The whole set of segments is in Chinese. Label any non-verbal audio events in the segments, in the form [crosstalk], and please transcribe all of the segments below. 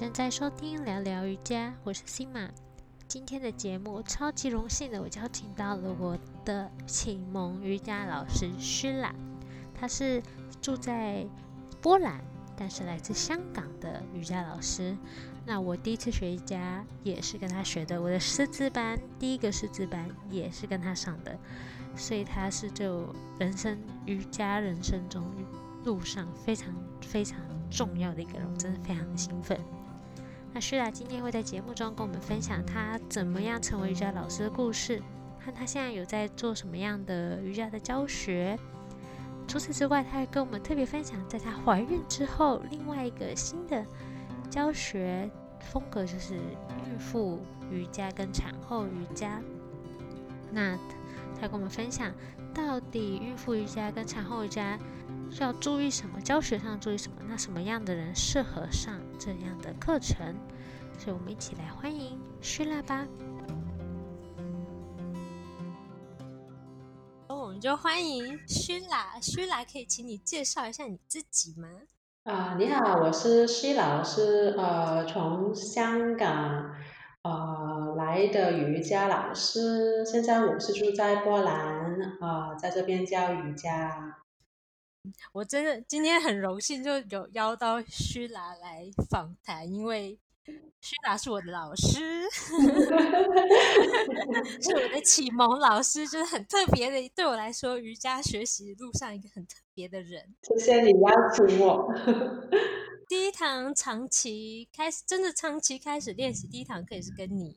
正在收听聊聊瑜伽，我是 Sima。今天的节目超级荣幸的，我邀请到了我的启蒙瑜伽老师徐兰他是住在波兰，但是来自香港的瑜伽老师。那我第一次学瑜伽也是跟他学的，我的师资班第一个师资班也是跟他上的，所以他是就人生瑜伽人生中路上非常非常重要的一个人，我真的非常的兴奋。那徐达今天会在节目中跟我们分享他怎么样成为瑜伽老师的故事，和他现在有在做什么样的瑜伽的教学。除此之外，他还跟我们特别分享，在他怀孕之后，另外一个新的教学风格就是孕妇瑜伽跟产后瑜伽。那他跟我们分享，到底孕妇瑜伽跟产后瑜伽。需要注意什么？教学上注意什么？那什么样的人适合上这样的课程？所以，我们一起来欢迎徐拉吧。我们就欢迎徐拉。徐拉，可以请你介绍一下你自己吗？啊，你好，我是徐老师，呃，从香港呃来的瑜伽老师，现在我是住在波兰，啊，在这边教瑜伽。我真的今天很荣幸，就有邀到虚拉来访谈，因为虚拉是我的老师，[laughs] 是我的启蒙老师，就是很特别的，对我来说，瑜伽学习路上一个很特别的人。谢谢你邀请我。第一堂长期开始，真的长期开始练习，第一堂课也是跟你。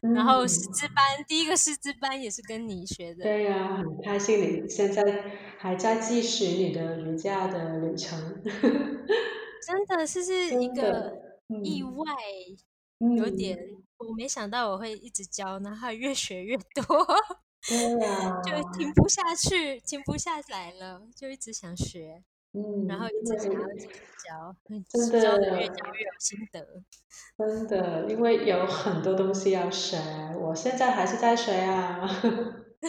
然后师资班第一个师资班也是跟你学的。对呀，很开心你现在还在继续你的瑜伽的旅程。[laughs] 真的是是一个意外，有点我没想到我会一直教，然后越学越多。对呀，[laughs] 就停不下去，停不下来了，就一直想学。嗯，然后一直想要继续教，真的越教越有心得。真的，因为有很多东西要学，我现在还是在学啊。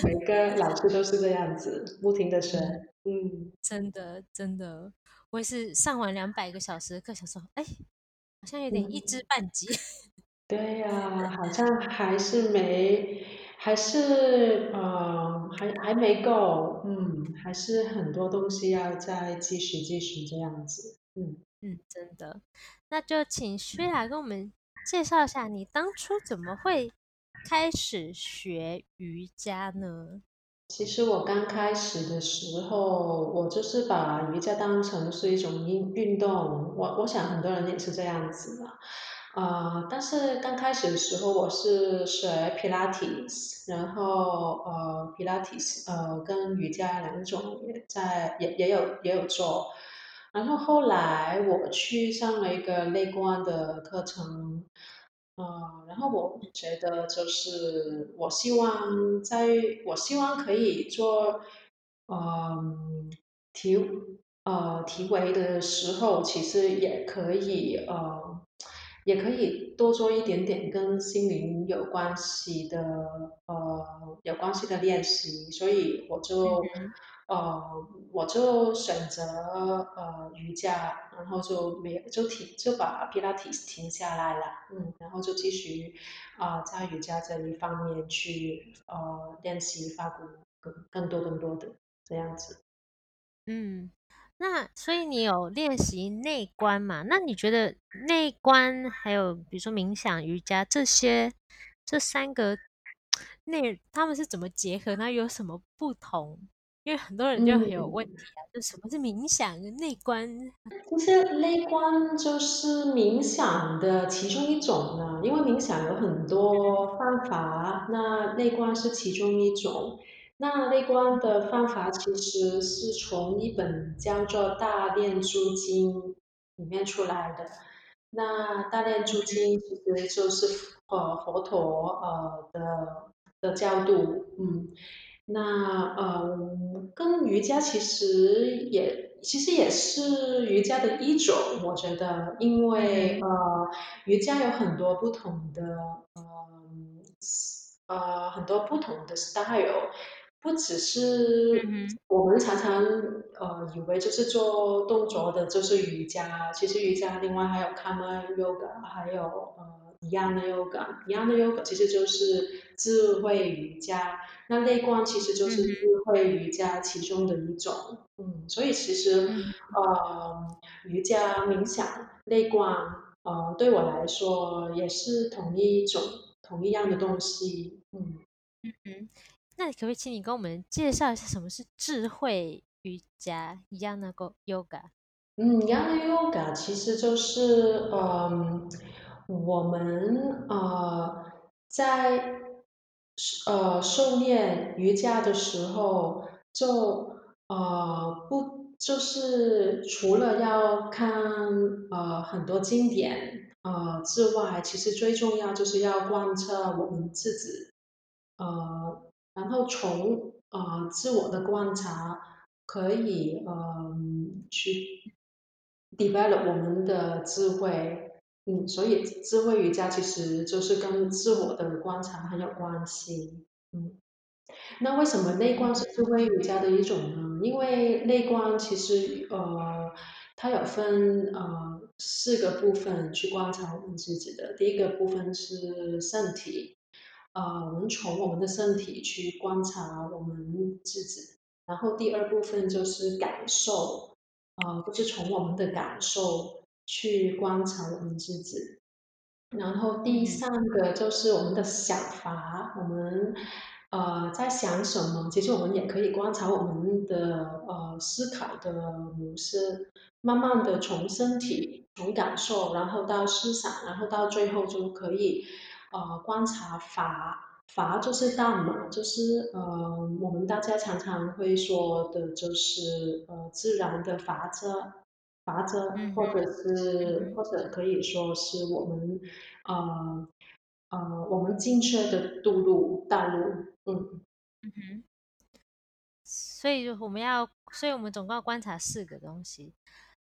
每个老师都是这样子，不停的学。嗯，真的真的，我也是上完两百个小时的课，想说，哎，好像有点一知半解。[laughs] 对呀，好像还是没，还是呃，还还没够，嗯，还是很多东西要再继续继续这样子，嗯嗯，真的，那就请薛雅跟我们介绍一下，你当初怎么会开始学瑜伽呢？其实我刚开始的时候，我就是把瑜伽当成是一种运运动，我我想很多人也是这样子的。呃，但是刚开始的时候我是学皮拉提，然后呃皮拉提呃跟瑜伽两种也在也也有也有做，然后后来我去上了一个内观的课程，呃，然后我觉得就是我希望在我希望可以做，嗯提呃提围的时候，其实也可以呃。也可以多做一点点跟心灵有关系的，呃，有关系的练习，所以我就，呃，我就选择呃瑜伽，然后就没有就停就把皮拉提停下来了，嗯，然后就继续啊在瑜伽这一方面去呃练习发鼓更更多更多的这样子，嗯。那所以你有练习内观嘛？那你觉得内观还有比如说冥想、瑜伽这些这三个内，他们是怎么结合？那有什么不同？因为很多人就很有问题啊，就什么是冥想跟内观？其实内观就是冥想的其中一种呢，因为冥想有很多方法，那内观是其中一种。那内观的方法其实是从一本叫做《大炼珠经》里面出来的。那《大炼珠经》其实就是呃佛陀呃的的教度，嗯，那呃跟瑜伽其实也其实也是瑜伽的一种，我觉得，因为呃瑜伽有很多不同的呃呃很多不同的 style。不只是嗯我们常常呃以为就是做动作的就是瑜伽，其实瑜伽另外还有 Karma Yoga，还有呃 Yana Yoga，Yana Yoga 其实就是智慧瑜伽，那内观其实就是智慧瑜伽其中的一种，嗯，所以其实嗯。呃瑜伽冥想内观呃对我来说也是同一种同一样的东西，嗯。嗯哼，那可不可以请你跟我们介绍一下什么是智慧瑜伽 （Yana Yoga）？嗯，Yana Yoga 其实就是，嗯，我们呃在呃受练瑜伽的时候，就呃不就是除了要看呃很多经典呃之外，其实最重要就是要贯彻我们自己，呃，然后从呃自我的观察。可以嗯去 develop 我们的智慧，嗯，所以智慧瑜伽其实就是跟自我的观察很有关系，嗯。那为什么内观是智慧瑜伽的一种呢？因为内观其实呃，它有分呃四个部分去观察我们自己的。第一个部分是身体，呃，我们从我们的身体去观察我们自己。然后第二部分就是感受，呃，就是从我们的感受去观察我们自己。然后第三个就是我们的想法，我们呃在想什么？其实我们也可以观察我们的呃思考的模式，慢慢的从身体、从感受，然后到思想，然后到最后就可以呃观察法。法就是大嘛，就是呃我们大家常常会说的就是呃自然的法则。法则，或者是或者可以说是我们呃呃我们进车的道路道路，嗯。嗯哼。所以我们要，所以我们总共要观察四个东西。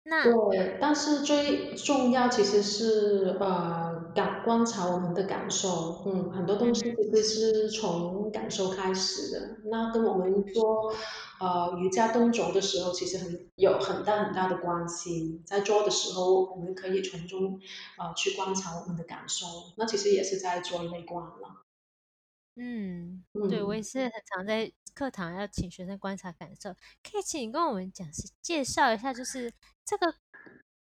那对，但是最重要其实是呃感观察我们的感受，嗯，很多东西其实是从感受开始的。那跟我们做呃瑜伽动作的时候，其实很有很大很大的关系。在做的时候，我们可以从中呃去观察我们的感受，那其实也是在做内观了。嗯，对，我嗯。也是很常在课堂要请学生观察感受。可以请你跟我们讲是介绍一下，就是这个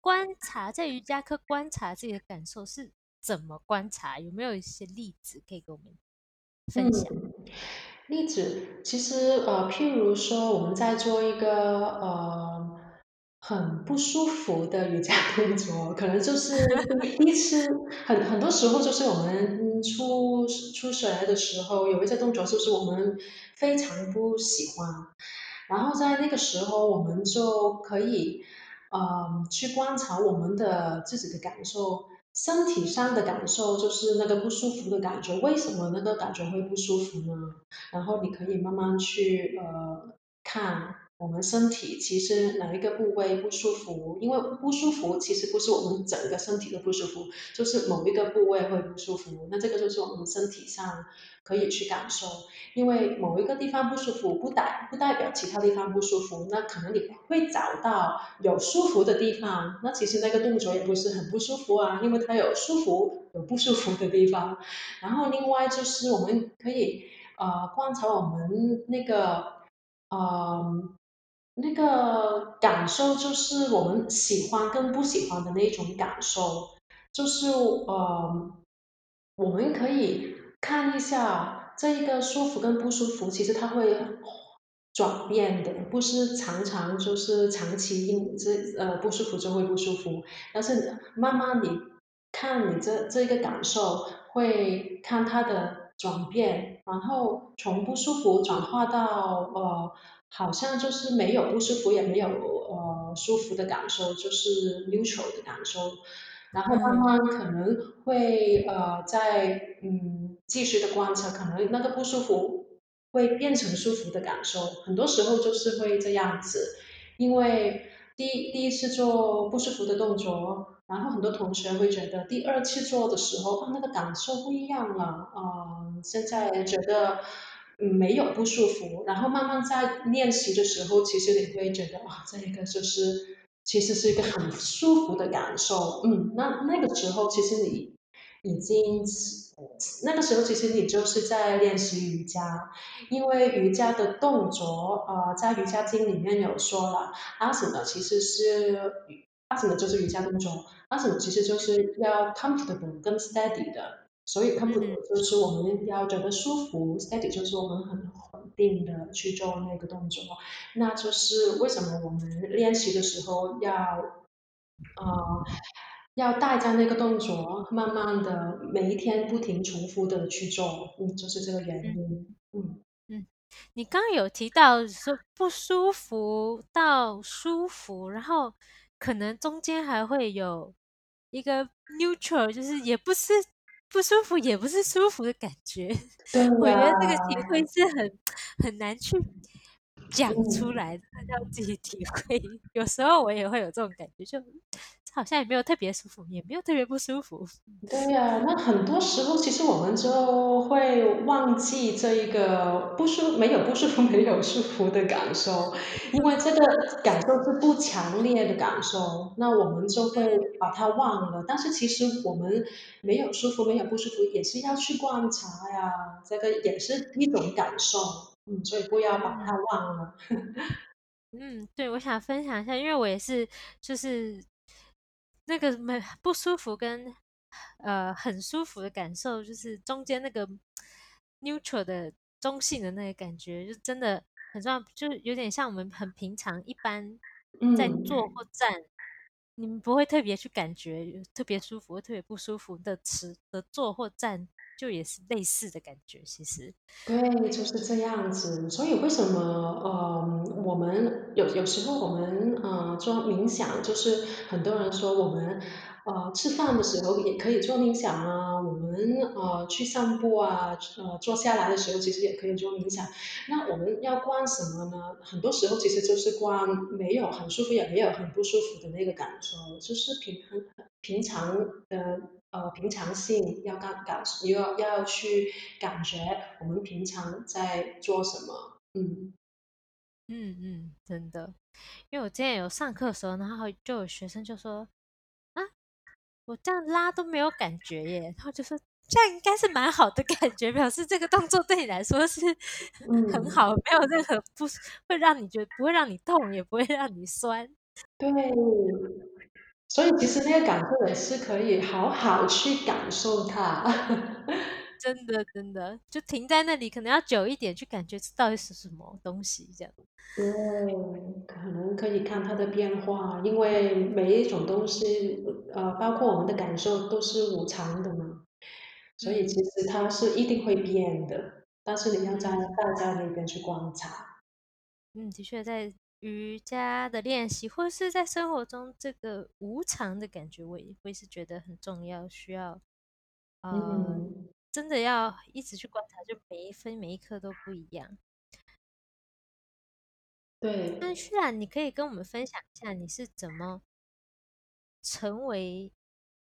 观察在瑜伽课观察自己的感受是怎么观察？有没有一些例子可以给我们分享？例子其实呃，譬如说我们在做一个呃很不舒服的瑜伽 [laughs] 动作，可能就是第一次，很很多时候就是我们嗯初初学的时候，有一些动作就是我们非常不喜欢，然后在那个时候我们就可以呃去观察我们的自己的感受。身体上的感受就是那个不舒服的感觉，为什么那个感觉会不舒服呢？然后你可以慢慢去呃看我们身体其实哪一个部位不舒服，因为不舒服其实不是我们整个身体都不舒服，就是某一个部位会不舒服，那这个就是我们身体上可以去感受。因为某一个地方不舒服，不代不代表其他地方不舒服，那可能你会找到有舒服的地方，那其实那个动作也不是很不舒服啊，因为它有舒服有不舒服的地方。然后另外就是我们可以呃观察我们那个呃那个感受，就是我们喜欢跟不喜欢的那种感受，就是呃我们可以看一下这一个舒服跟不舒服，其实它会转变的，不是常常就是长期因这呃不舒服就会不舒服，但是慢慢你看你这这个感受，会看它的转变，然后从不舒服转化到呃好像就是没有不舒服，也没有呃舒服的感受，就是 neutral 的感受。然后慢慢可能会呃在嗯继续的观察，可能那个不舒服会变成舒服的感受，很多时候就是会这样子，因为第一第一次做不舒服的动作，然后很多同学会觉得第二次做的时候，啊那个感受不一样了，啊、现在觉得嗯没有不舒服，然后慢慢在练习的时候，其实你会觉得啊，这一个就是其实是一个很舒服的感受，嗯，那那个时候其实你已经那个时候其实你就是在练习瑜伽，因为瑜伽的动作，呃，在瑜伽经里面有说了，阿什呢其实是阿什呢就是瑜伽动作，阿什其实就是要 comfortable 跟 steady 的。所以嗯。comfortable 就是我们要觉得舒服，steady 就是我们很稳定的去做那个动作。那就是为什么我们练习的时候要呃要带着那个动作，慢慢的每一天不停重复的去做，嗯，就是这个原嗯。因，嗯。嗯，你刚刚有提到说不舒服到舒服，然后可能中间还会有一个 neutral，就是也不是不舒服，也不是舒服的感觉。[laughs] 对我觉，得这个体会是很很难去讲出嗯。来的，要自己体会。[laughs] 有时候我也会有这种感觉，就好像也没有特别舒服，也没有特别不舒服。对呀，那很多时候其实我们就会忘记这一个不舒没有不舒服，[laughs] 没有舒服的感受，因为这个感受是不强烈的感受，那我们就会把它忘了。但是其实我们没有舒服，没有不舒服，也是要去观察呀，这个也是一种感受，嗯，所以不要把它嗯。忘了。[laughs] 嗯，对，我想分享一下，因为我也是，就是那个没不舒服跟呃很舒服的感受，就是中间那个 neutral 的中性的那个感觉，就真的很重要，就是有点像我们很平常一般在坐嗯。或站，你们不会特别去感觉特别舒服或特别不舒服的吃的坐或站，就也是类似的感觉，其实，对，就是这样子。所以为什么呃，我们有有时候我们呃做冥想，就是很多人说我们呃吃饭的时候也可以做冥想啊，我们呃去散步啊，呃坐下来的时候其实也可以做冥想。那我们要观什么呢？很多时候其实就是观没有很舒服，也没有很不舒服的那个感受，就是平衡平常的呃平常性要感感要要去感觉我们平常在做什么，嗯嗯嗯，真的，因为我之前有上课的时候，然后就有学生就说。啊，我这样拉都没有感觉耶，然后就说这样应该是蛮好的感觉，表示这个动作对你来说是很嗯，好，没有任何不会让你觉得不会让你痛，也不会让你酸。对，所以其实那个感受也是可以好好去感受它。真的真的，就停在那里，可能要久一点去感觉这到底是什么东西，这样。对，可能可以看它的变化，因为每一种东西，呃，包括我们的感受都是无常的嘛。所以其嗯实它是一定会变的，但是你要在嗯大家那边去观察。嗯，的确，在瑜伽的练习，或是在生活中，这个无常的感觉，我也会是觉得很重要，需要呃，嗯，真的要一直去观察，就每一分每一刻都不一样。那对。虽然你可以跟我们分享一下你是怎么成为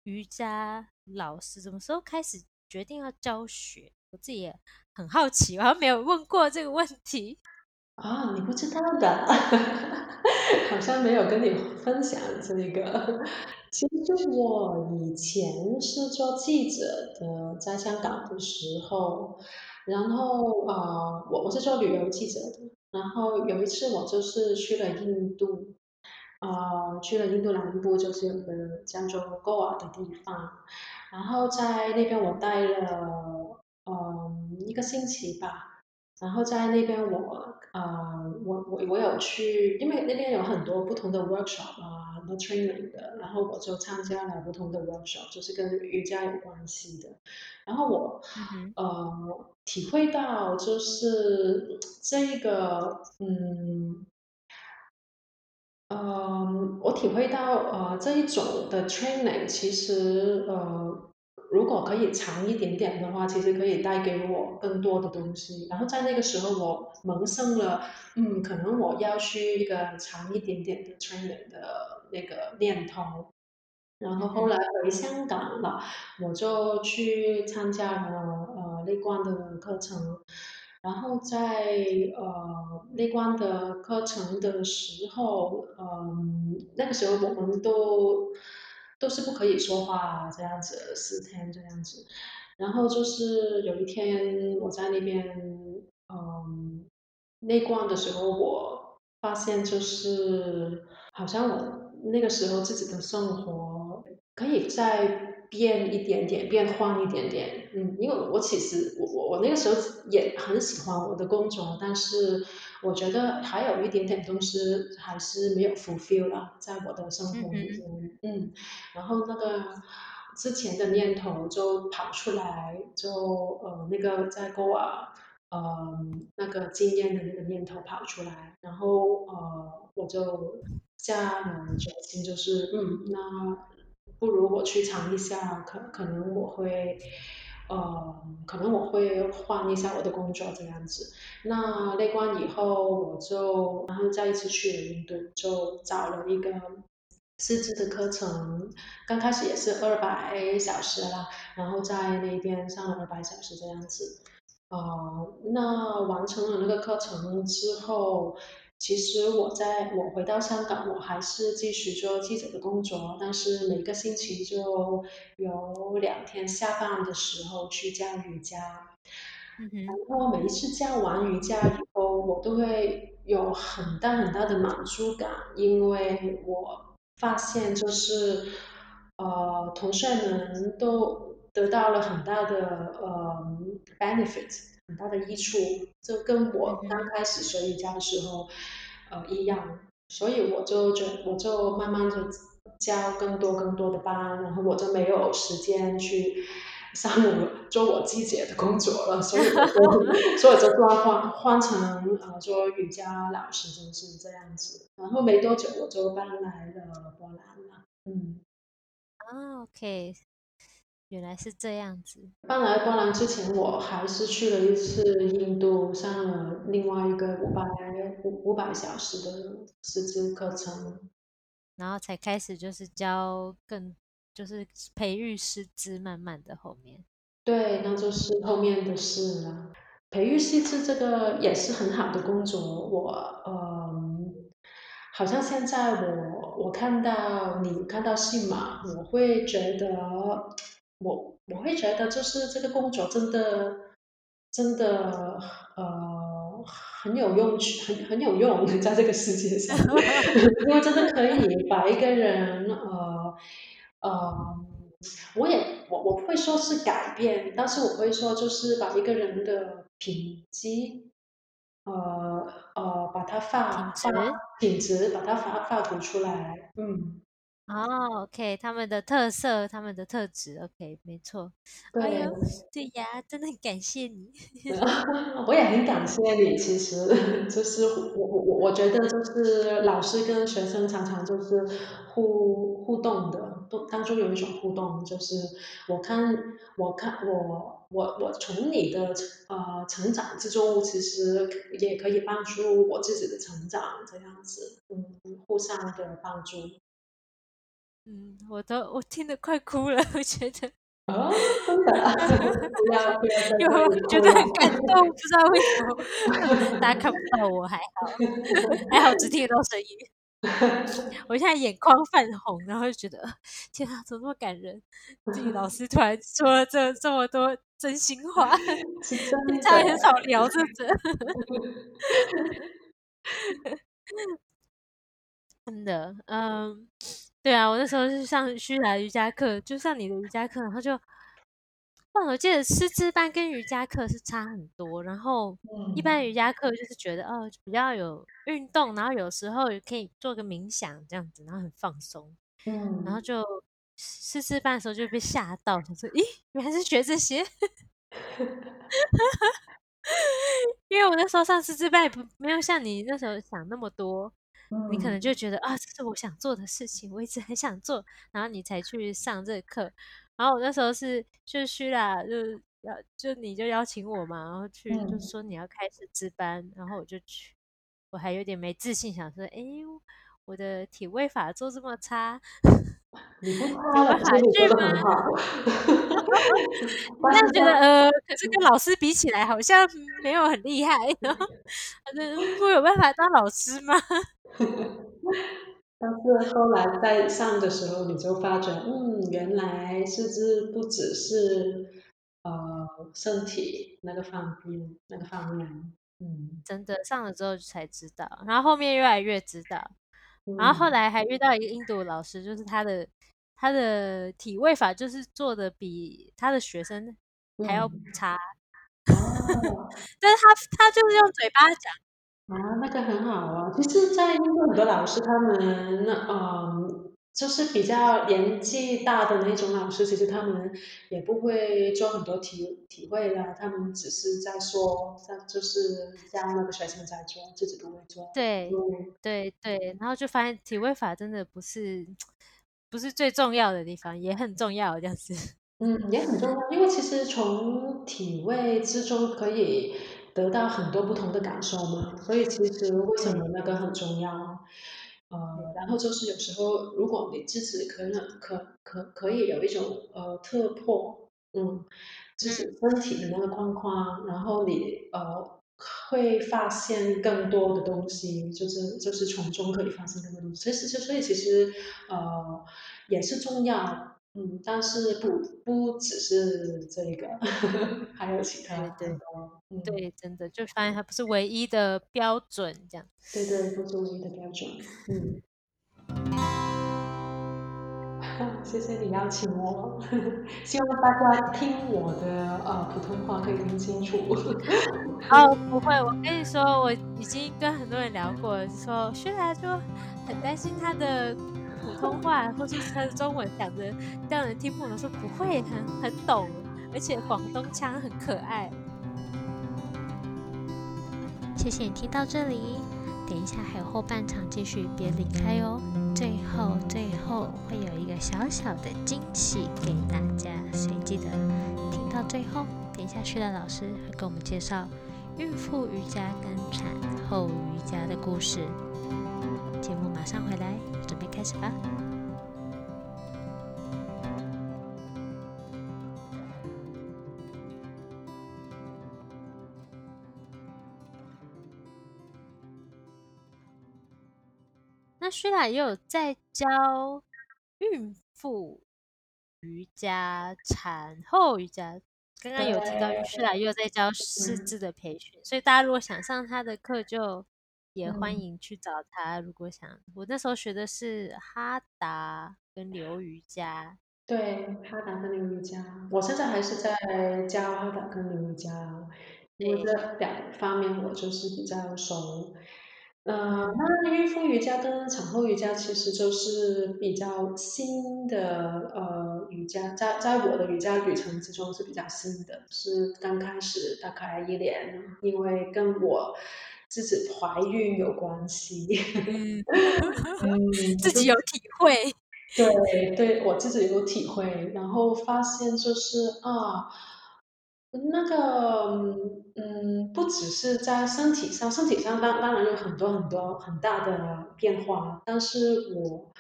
瑜伽老师，什么时候开始决定要教学？我自己也很好奇，我好像没有问过这个问题。啊，你不知道的，[laughs] 好像没有跟你分享这个。其实就我以前是做记者的，在香港的时候，然后呃，我我是做旅游记者的，然后有一次我就是去了印度，呃，去了印度南部，就是有个叫做 Goa 的地方，然后在那边我待了嗯一个星期吧，然后在那边我呃我我我有去，因为那边有很多不同的 workshop 啊，很多 training 的，然后我就参加了不同的 workshop，就是跟瑜伽有关系的，然后我嗯，呃体会到就是这一个嗯。嗯，我体会到，呃，这一种的 training 其实，呃，如果可以长一点点的话，其实可以带给我更多的东西。然后在那个时候，我萌生了，嗯，可能我要去一个长一点点的 training 的那个念头。然后后来回香港了，我就去参加了呃内观的课程，然后在呃内观的课程的时候，嗯，那个时候我们都都是不可以说话这样子，四天这样子。然后就是有一天我在那边嗯内观的时候，我发现就是好像我那个时候自己的生活可以再。变一点点，变换一点点，嗯，因为我其实我我我那个时候也很喜欢我的工作，但是我觉得还有一点点东西还是没有 fulfill 了，在我的生活里面，嗯，然后那个之前的念头就跑出来，就呃那个在 Go 啊，呃那个经验的那个念头跑出来，然后呃我就下了决心，就是嗯那。不如我去尝一下，可可能我会，呃，可能我会换一下我的工作这样子。那内关以后，我就然后再一次去了印度，就找了一个师资的课程。刚开始也是二百小时啦，然后在那边上了二百小时这样子。呃，那完成了那个课程之后。其实我在我回到香港，我还是继续做记者的工作，但是每个星期就有两天下班的时候去教瑜伽。然后每一次教完瑜伽以后，我都会有很大很大的满足感，因为我发现就是呃同学们都得到了很大的呃 benefit。很大的益处，就跟我刚开始学瑜伽的时候，呃一样，所以我就觉，我就慢慢的教更多更多的班，然后我就没有时间去上午做我自己的工作了，所以我就，[laughs] 所以就换换换成呃做瑜伽老师，就是这样子。然后没多久我就搬来了波兰了，嗯，啊，OK。原来是这样子。搬来波兰之前，我还是去了一次印度，上了另外一个五百五五百小时的师资课程，然后才开始就是教更就是培育师资，慢慢的后面。对，那就是后面的事了。培育师资这个也是很好的工作，我嗯，好像现在我我看到你看到信嘛，我会觉得。我我会觉得，就是这个工作真的真的呃很有用，很很有用，在这个世界上，[laughs] 因为真的可以把一个人呃呃，我也我我不会说是改变，但是我会说就是把一个人的品级呃呃把它发发品质把它发发图出来，嗯。哦，OK，他们的特色，他们的特质，OK，没错。对，对呀，真的很感谢你。[laughs] 我也很感谢你。其实，[laughs] 就是我我我我觉得，就是老师跟学生常常就是互互动的，都当中有一种互动，就是我看我看我我我从你的呃成长之中，其实也可以帮助我自己的成长，这样子，嗯，互相的帮助。嗯，我都我听得快哭了，我觉得啊，[laughs] 真的，不要不要，因为我觉得很感动，不知道为什么，[laughs] 大家看不到我还好，还好只听得到声音。[laughs] 我现在眼眶泛红，然后就觉得天啊，怎么那么感人？自己老师突然说了这这么多真心话，平常很少聊这个。真的，嗯。对啊，我那时候是上虚来瑜伽课，就上你的瑜伽课，然后就，我记得师资班跟瑜伽课是差很多。然后一般瑜伽课就是觉得哦比较有运动，然后有时候也可以做个冥想这样子，然后很放松。嗯，然后就师资班的时候就被吓到，想说咦，原来是学这些？[laughs] 因为我那时候上师资班也不没有像你那时候想那么多。你可能就觉得啊，这是我想做的事情，我一直很想做，然后你才去上这个课。然后我那时候是就虚啦，就要就你就邀请我嘛，然后去就说你要开始值班，然后我就去。我还有点没自信，想说，哎，我的体位法做这么差，你不差了，还是做的很好。这样觉得 [laughs] 呃，可是跟老师比起来，好像没有很厉害。然后，反正我有办法当老师吗？[laughs] 但是后来在上的时候，你就发觉，嗯，原来甚至不只是呃身体那个方面那个方面，嗯，真的上了之后才知道，然后后面越来越知道，然后后嗯来还遇到一个印度老师，就是他的他的体位法就是做的比他的学生还要嗯，差，哦。[laughs] 但是他他就是用嘴巴讲，啊，那个很好啊。其实在印度很多老师，他们嗯，就是比较年纪大的那种老师，其实他们也不会做很多体体会的，他们只是在说，在就是教那个学生在做，自己不会做。对嗯对对，然后就发现体位法真的不是不是最重要的地方，也很重要这样子。[laughs] 嗯，也很重要，因为其实从体位之中可以得到很多不同的感受嘛，所以其实为什么那个很重要？呃，然后就是有时候如果你自己可能可可可以有一种呃突破，嗯，自己嗯，身体的那个框框，然后你呃会发现更多的东西，就是就是从中可以发现更多东西。其实就所以其实呃也是重要，嗯，但是不不只是这个，[laughs] 还有其他对对，嗯，对，真的就发现它不是唯一的标准这样。对对，不是唯一的标准，嗯，[laughs] 谢谢你邀请我，[laughs] 希望大家听我的呃普通话可以听清楚，哦，不会，我跟你说，我已经跟很多人聊过了，说虽然就很担心他的普通话或是他的中文讲的让人听不懂，说不会很很懂，而且广东腔很可爱。谢谢你听到这里，等一下还有后半场继续，别离开哦。最后最后会有一个小小的惊喜给大家，所以记得听到最后。等一下，徐兰老师会给我们介绍孕妇瑜伽跟产后瑜伽的故事。节目马上回来，开始吧。那徐兰也有在教孕妇瑜伽、产后瑜伽。刚刚有提到，对，徐兰又有在教师嗯资的培训，所以大家如果想上他的课，就也欢嗯。迎去找他。如果想，我那时候学的是哈达跟流瑜伽，对，哈达跟流瑜伽，我现在还是在教哈达跟流瑜伽，因为对，这两方面我就是比较熟。呃，嗯那孕妇瑜伽跟产后瑜伽其实就是比较新的呃瑜伽，在在我的瑜伽旅程之中是比较新的，是刚开始大概一年，因为跟我自己怀孕有关系。[laughs] 嗯，嗯，自己有体会，对对，我自己有体会，然后发现就是啊，那个嗯，不只是在身体上，身体上当当然有很多很多很大的变化，但是我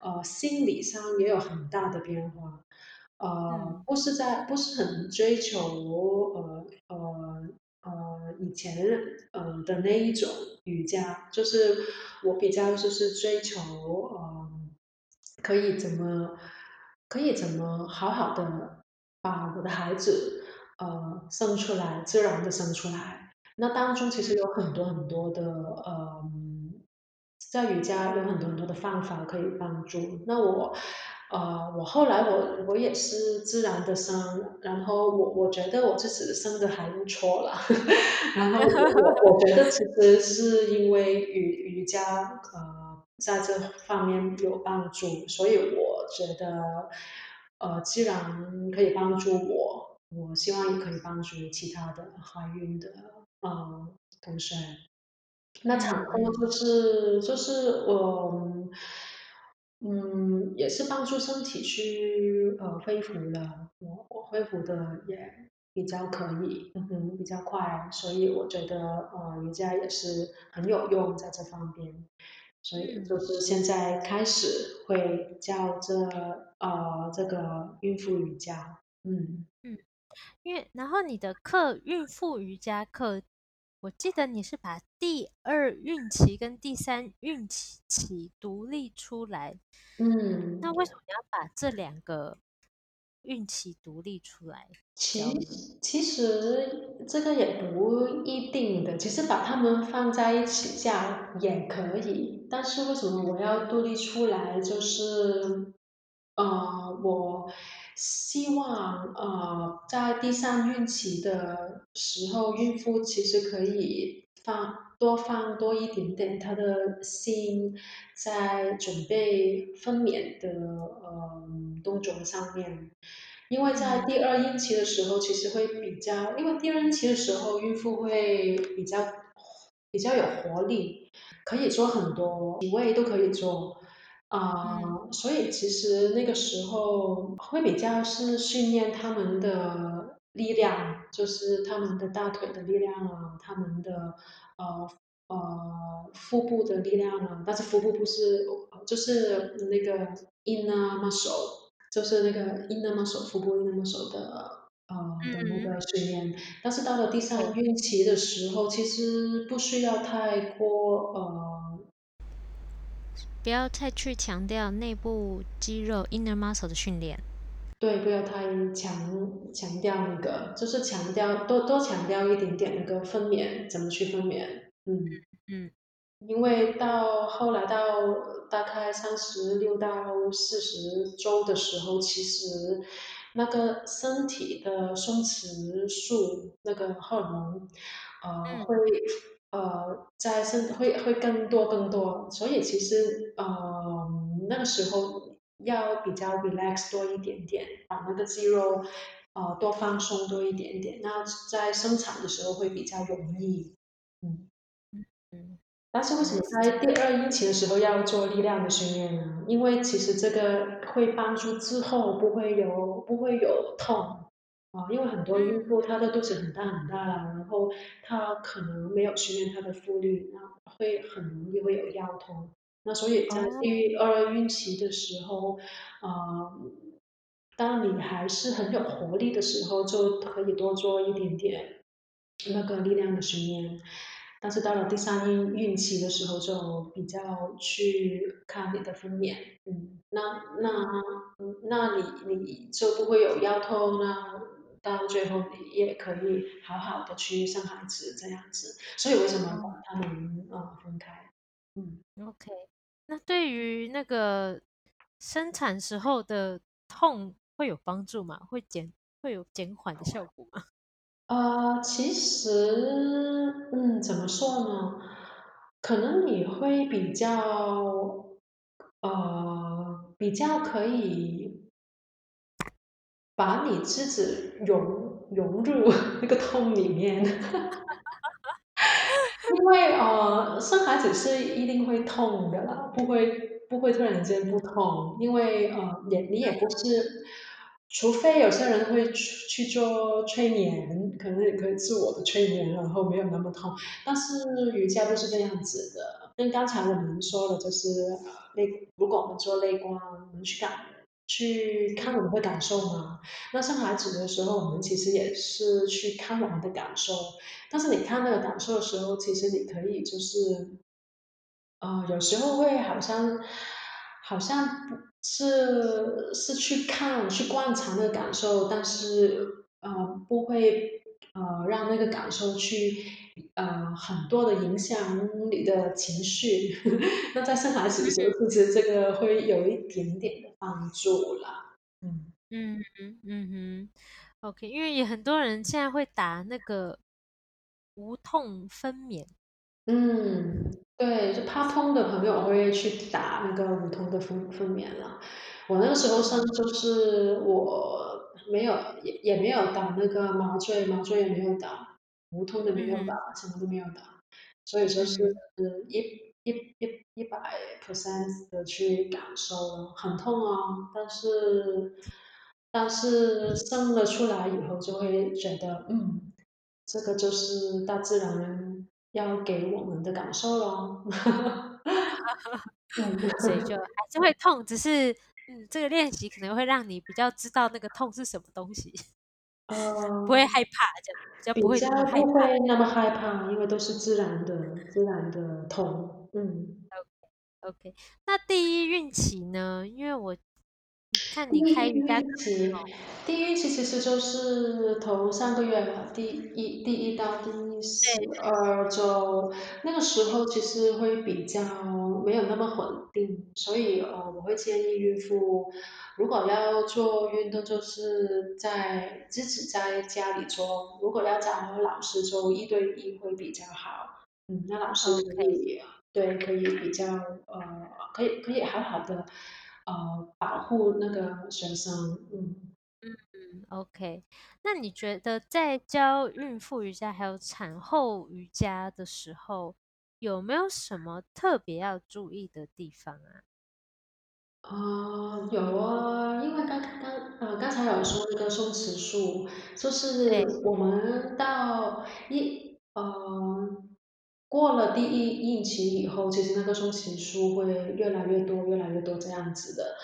呃心理上也有很大的变化，呃，嗯。不是在不是很追求呃呃呃以前呃的那一种瑜伽，就是我比较就是追求呃可以怎么可以怎么好好的把我的孩子呃生出来，自然的生出来。那当中其实有很多很多的呃，在瑜伽有很多很多的方法可以帮助。那我呃，我后来我我也是自然的生，然后我我觉得我自己生的还不错啦。[laughs] 然后我我我觉得其实是因为瑜瑜伽呃在这方面有帮助，所以我觉得呃既然可以帮助我，我希望也可以帮助其他的怀孕的呃同学。那产后就是就是我，嗯，也是帮助身体去呃恢复了，我我恢复的也比较可以，嗯哼，比较快，所以我觉得呃瑜伽也是很有用在这方面，所以就嗯。是现在开始会教这呃这个孕妇瑜伽，嗯。嗯，因为然后你的课孕妇瑜伽课，我记得你是把第二孕期跟第三孕期期独立出来，嗯。那为什么你要把这两个孕期独立出来其呢？其实这个也不一定的，其实把它们放在一起叫也可以。但是为什么我要独立出来，就是，呃，我希望，呃，在第三孕期的时候，孕妇其实可以放多放多一点点她的心在准备分娩的，呃，动作上面。因为在嗯第二孕期的时候，其实会比较因为第二孕期的时候，孕妇会比较比较有活力，可以做很多体位都可以做。啊，嗯所以其实那个时候会比较是训练他们的力量，就是他们的大腿的力量啊，他们的呃呃腹部的力量啊，但是腹部不是就是那个 inner muscle，就是那个 inner muscle 腹部 inner muscle 的呃的那嗯，个训练。但是到了第三哦，孕期的时候，其实不需要太过呃不要太去强调内部肌肉 inner muscle 的训练。对，不要太强强调那个，就是强调多多强调一点点那个分娩怎么去分娩，嗯。嗯因为到后来到大概三十六到四十周的时候，其实那个身体的松弛素那个荷尔蒙，呃，嗯会呃在生会会更多更多，所以其实呃那个时候要比较 relax 多一点点，把那个肌肉呃多放松多一点点，那在生产的时候会比较容易，嗯。嗯嗯，但是为什么。在第二孕期的时候要做力量的训练呢？因为其实这个会帮助之后不会有不会有痛啊，因为很多孕嗯妇她的肚子很大很大了，然后她可能没有训练她的腹力，那会很容易会有腰痛。那所以在哦第二孕期的时候，呃，当你还是很有活力的时候，就可以多做一点点那个力量的训练。但是到了第三孕孕期的时候，就比较去看你的分娩，嗯，那那那你你就不会有腰痛，那到最后你也可以好好的去生孩子这样子。所以为什么把哦他们呃分开？嗯。，OK。那对于那个生产时候的痛会有帮助吗？会减会有减缓的效果吗？呃，其实，嗯，怎么说呢？可能你会比较，呃，比较可以把你自己融融入那个痛里面。[laughs] 因为呃，生孩子是一定会痛的啦，不会不会突然间不痛，因为呃，也你也不是，除非有些人会去去做催眠，可能也可以自我的催眠，然后没有那么痛，但是瑜伽不是这样子的。跟刚才我们说的，就是呃内，如果我们做内观，我们去感去看我们的感受嘛。那生孩子的时候，我们其实也是去看我们的感受。但是你看那个感受的时候，其实你可以就是，呃，有时候会好像好像不是是去看去观察那个感受，但是呃不会呃让那个感受去呃很多的影响你的情绪。[laughs] 那在生孩子的时候，其实这个会有一点点的帮助啦。嗯。嗯嗯嗯哼，OK。因为也很多人现在会打那个无痛分娩。嗯，对，就怕痛的朋友会去打那个无痛的分分娩了。我那个时候生嗯就是我没有也也没有打那个麻醉，麻醉也没有打，无痛的没有打，什么都没有打，所以就是嗯一一一一百 percent 的去感受了，很痛啊，但是但是生了出来以后就会觉得，嗯，这个就是大自然要给我们的感受咯。[laughs] 哼，嗯，所以就还是会痛，只是嗯，这个练习可能会让你比较知道那个痛是什么东西，不会呃，害怕，这样比较不。会那么害怕，因为都是自然的自然的痛，嗯。OK，那第一孕期呢？因为我看你第一开瑜伽课孕期，第一孕期其实就是头三个月吧，第一第一到第十，二周，那个时候其实会比较没有那么稳定，所以呃，我会建议孕妇，如果要做运动，就是在自己在家里做，如果要找老师做一对一会比较好，嗯，那老师可以对可以比较呃，可以可以好好的。呃，保护那个学生，嗯。嗯，OK。那你觉得在教孕妇瑜伽还有产后瑜伽的时候，有没有什么特别要注意的地方啊？啊，有啊，因为刚刚呃刚才有说那个松弛术，就是对我们到一呃过了第一孕期以后，其实那个松弛树会越来越多，越来越多这样子的。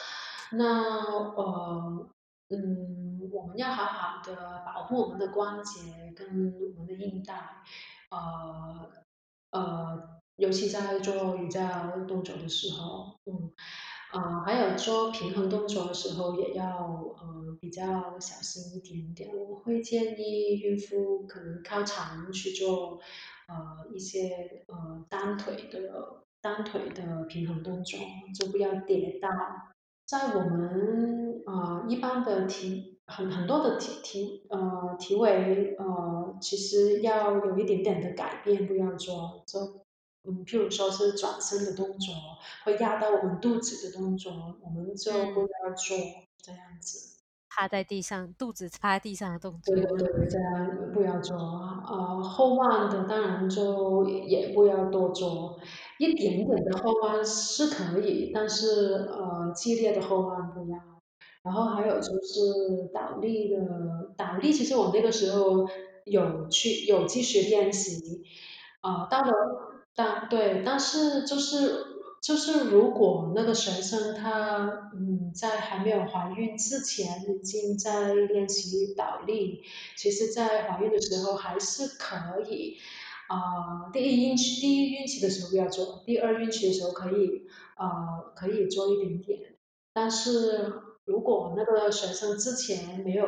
那呃嗯，我们要好好的保护我们的关节跟我们的韧带，呃呃，尤其在做瑜伽动作的时候，嗯。呃，还有做平衡动作的时候也要呃比较小心一点点。我会建议孕妇可能靠墙去做呃一些呃单腿的单腿的平衡动作，就不要跌倒。在我们呃一般的体很很多的体体呃体位呃，其实要有一点点的改变，不要做就嗯，譬如说是转身的动作。会压到我们肚子的动作，我们就不嗯，要做这样子。趴在地上，肚子趴在地上的动对作。对对，这样不要做啊。呃，后弯的当然就也不要多做，一点点的后弯是可以，但是呃，激烈的后弯不要。然后还有就是倒立的，倒立其实我那个时候有去有继续练习，啊、到了但对，但是就是就是如果那个学生他嗯在还没有怀孕之前已经在练习倒立，其实在怀孕的时候还是可以。啊、第一孕期第一孕期的时候不要做，第二孕期的时候可以，呃，可以做一点点。但是如果那个学生之前没有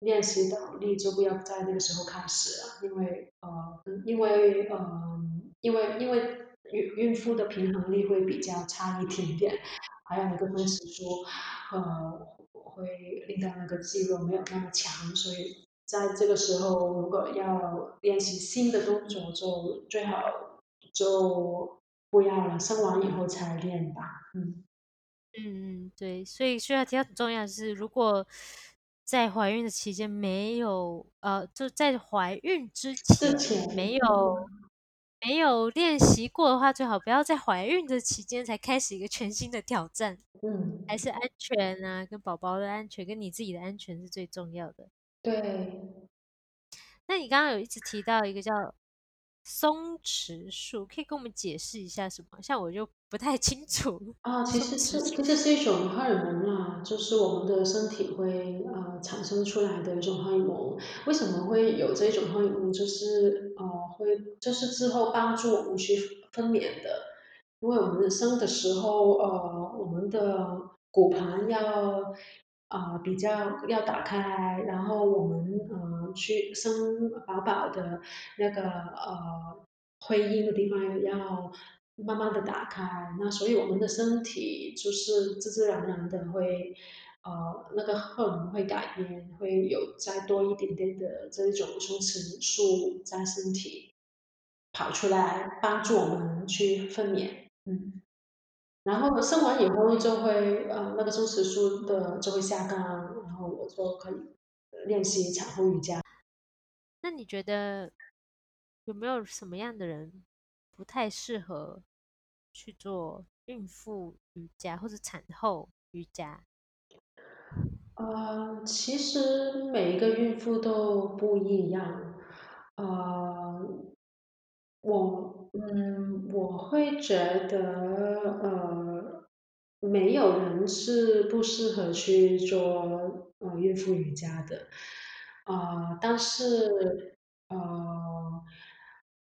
练习倒立，就不要在那个时候开始了，因为呃，因为呃，因为因为孕孕妇的平衡力会比较差一点点，还有一个分时说，呃，会令到那个肌肉没有那么强，所以在这个时候如果要练习新的动作，就最好就不要了，生完以后才练吧，嗯。嗯嗯，对，所以需要提到很重要的是，如果在怀孕的期间没有，呃，就在怀孕之之，前没有没有练习过的话，最好不要在怀孕的期间才开始一个全新的挑战，嗯，还是安全啊，跟宝宝的安全，跟你自己的安全是最重要的。对，那你刚刚有一直提到一个叫松弛术，可以跟我们解释一下什么？像我就不太清楚 [laughs] 啊，其实。是这是一种荷尔蒙啦，就是我们的身体会呃产生出来的一种荷尔蒙。为什么会有这种荷尔蒙？就是呃会就是之后帮助我们去分娩的，因为我们生的时候呃我们的骨盆要啊、比较要打开，然后我们呃去生宝宝的那个呃会阴的地方要慢慢的打开，那所以我们的身体就是自自然然的会，呃，那个荷尔蒙会改变，会有再多一点点的这一种松弛素在身体跑出来，帮助我们去分娩，嗯，然后生完以后就会呃那个松弛素的就会下降，然后我就可以练习产后瑜伽。那你觉得有没有什么样的人不太适合去做孕妇瑜伽或者产后瑜伽？呃，其实每一个孕妇都不一样，呃，我嗯，我会觉得呃，没有人是不适合去做呃孕妇瑜伽的，呃，但是呃，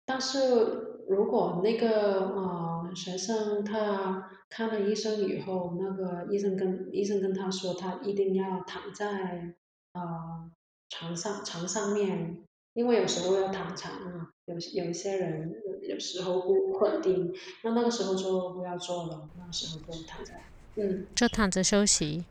但是如果那个呃学生他看了医生以后，那个医生跟医生跟他说，他一定要躺在呃床上床上面，因为有时候要躺床啊，有有一些人有时候不稳定，那那个时候就不要做了，那时候就躺在嗯。就躺着休息。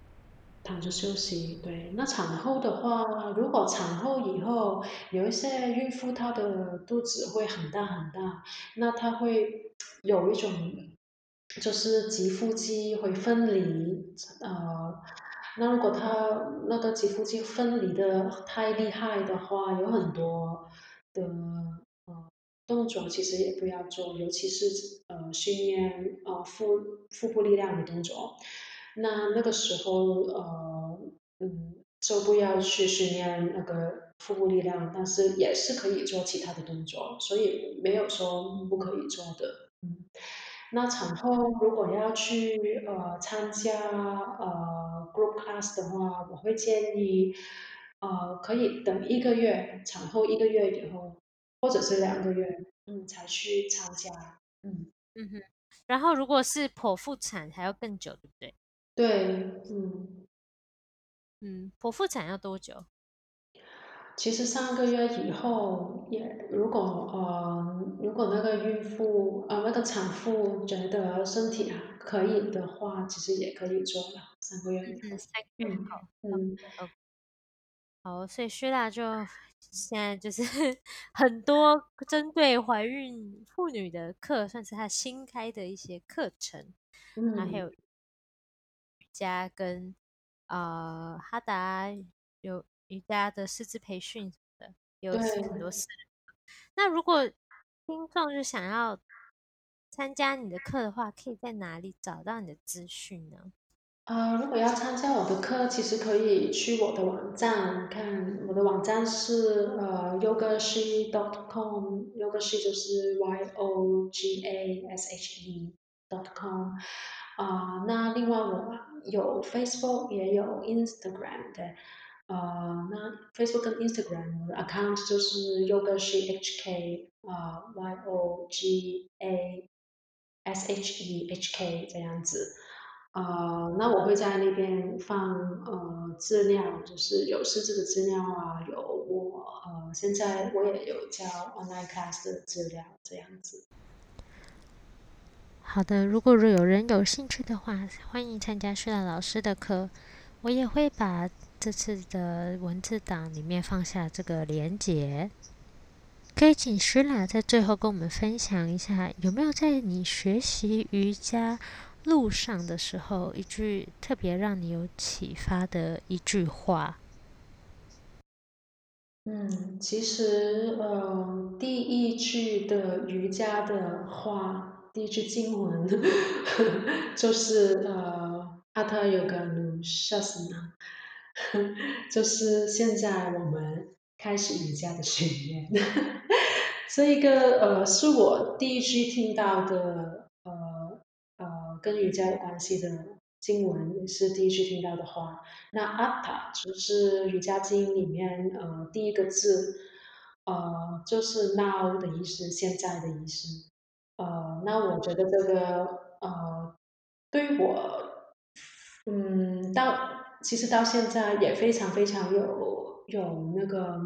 躺着休息，对。那产后的话，如果产后以后有一些孕妇她的肚子会很大很大，那她会有一种就是脐腹肌会分离，呃，那如果她那个脐腹肌分离的太厉害的话，有很多的呃动作其实也不要做，尤其是呃训练呃腹腹部力量的动作。那那个时候，呃，嗯，就不要去训练那个腹部力量，但是也是可以做其他的动作，所以没有说不可以做的。嗯，那产后如果要去呃参加呃 group class 的话，我会建议，呃，可以等一个月，产后一个月以后，或者是两个月，嗯，才去参加。嗯，嗯哼。然后如果是剖腹产，还要更久，对不对？对，嗯。嗯，剖腹产要多久？其实三个月以后也，如果呃，如果那个孕妇呃那个产妇觉得身体啊可以的话，其实也可以做了。三个月以嗯，三个月嗯后。嗯。好，所以薛大就现在就是 [laughs] 很多针对怀孕妇女的课，算是他新开的一些课程，然后还嗯，有瑜伽跟呃哈达有瑜伽的师资培训什么的，有很多对。私人课。那如果听众就想要参加你的课的话，可以在哪里找到你的资讯呢？呃，如果要参加我的课，其实可以去我的网站看。我的网站是呃 yogashi.com，yogashi 就是 y o g a s h e dot com。啊，那另外我有 Facebook 也有 Instagram 的，呃，那 Facebook 跟 Instagram 的 account 就是 Yoga She hk 啊 y o g a s h e h k 这样子。呃，那我会在那边放呃资料，就是有师资的资料啊，有我呃现在我也有教 online class 的资料这样子。好的，如果有人有兴趣的话，欢迎参加薛辣老师的课。我也会把这次的文字档里面放下这个连结。可以请薛辣在最后跟我们分享一下，有没有在你学习瑜伽路上的时候，一句特别让你有启发的一句话？嗯，其实呃第一句的瑜伽的话，第一句经文 [laughs] 就是呃阿特有个努萨斯纳，就是现在我们开始瑜伽的训练。[laughs] 这一个呃是我第一句听到的呃呃跟瑜伽有关系的经文，也是第一句听到的话。那阿塔就是瑜伽经里面呃第一个字，呃就是 now 的意思，现在的意思。那我觉得这个呃对于我，嗯，到其实到现在也非常非常有有那个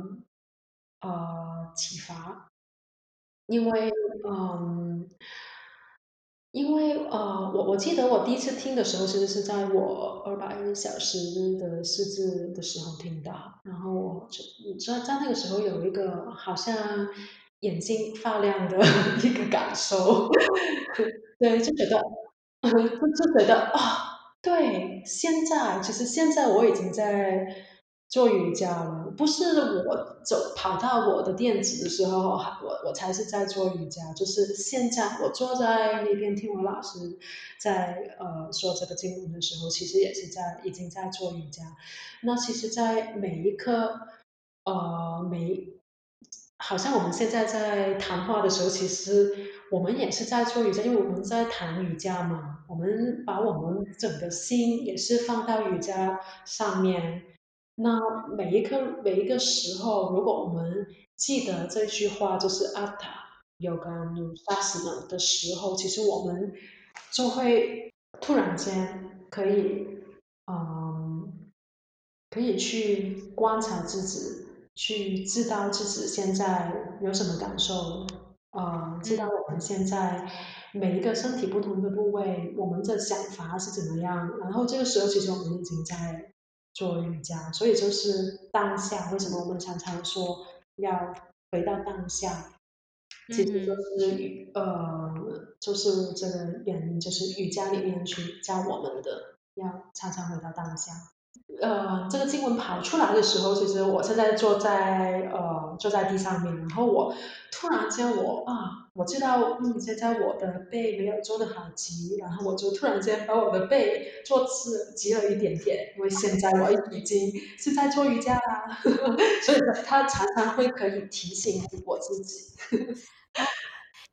呃启发。因为，嗯，因为呃，我我记得我第一次听的时候，其实是在我二百小时的试字的时候听到，然后我就你知道在那个时候有一个好像眼睛发亮的一个感受，[laughs] 对，就觉得，就就觉得啊。对，现在其实现在我已经在做瑜伽了，不是我走跑到我的店子的时候，我我才是在做瑜伽，就是现在我坐在那边听我老师在呃说这个经文的时候，其实也是在已经在做瑜伽。那其实，在每一刻，呃每好像我们现在在谈话的时候，其实我们也是在做瑜伽，因为我们在谈瑜伽嘛，我们把我们整个心也是放到瑜伽上面。那每一刻每一个时候，如果我们记得这句话，就是阿塔 yoga nu asana 的时候，其实我们就会突然间可以，嗯，可以去观察自己。去知道自己现在有什么感受，呃，知道我们现在每一个身体不同的部位，我们的想法是怎么样。然后这个时候，其实我们已经在做瑜伽，所以就是当下。为什么我们常常说要回到当下？其实就是呃，就是这个原因，就是瑜伽里面去教我们的，要常常回到当下。呃，这个经文跑出来的时候，其实我现在坐在呃坐在地上面，然后我突然间我啊，我知道嗯，现在我的背没有做的好直，然后我就突然间把我的背做直直了一点点，因为现在我已经是在做瑜伽啦，[laughs] 所以他常常会可以提醒我自己。[laughs]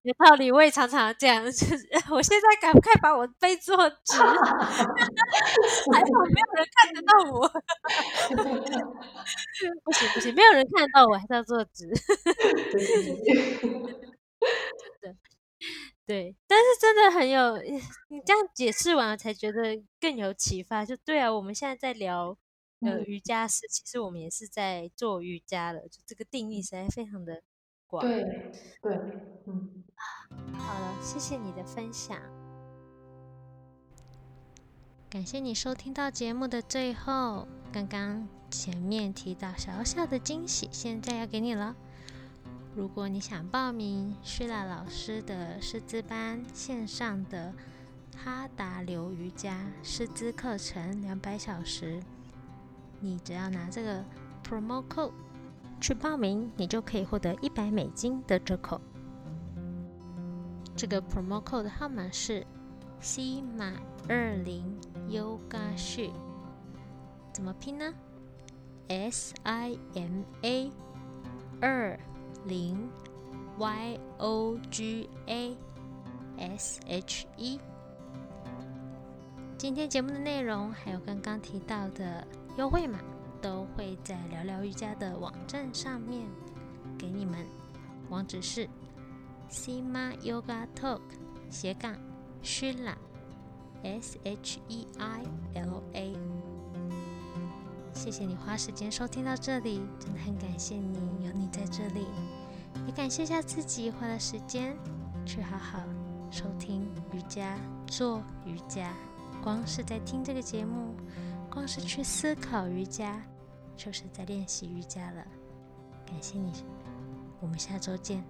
有道理，我也常常这样。就是 [laughs] 我现在赶快把我背坐直，还好没有人看得到我。[laughs] 不行不行，没有人看得到我，还是要坐直。[laughs] 真的，对，但是真的很有，你这样解释完了才觉得更有启发。就对啊，我们现在在聊呃瑜伽是，其实我们也是在做瑜伽了。就这个定义实在非常的广。对对，嗯。好了，谢谢你的分享。感谢你收听到节目的最后。刚刚前面提到小小的惊喜，现在要给你了。如果你想报名徐娜老师的师资班线上的哈达流瑜伽师资课程两百小时，你只要拿这个 promo code 去报名，你就可以获得一百美金的折扣。这个 promo code 的号码是 C 马二零 Yoga 序，怎么拼呢？S I M A 二零 Y O G A S H E。今天节目的内容还有刚刚提到的优惠码，都会在聊聊瑜伽的网站上面给你们，网址是。Sima Yoga Talk 斜杠 Shila S H E I L A，谢谢你花时间收听到这里，真的很感谢你有你在这里，也感谢下自己花了时间去好好收听瑜伽，做瑜伽，光是在听这个节目，光是去思考瑜伽，就是在练习瑜伽了。感谢你，我们下周见。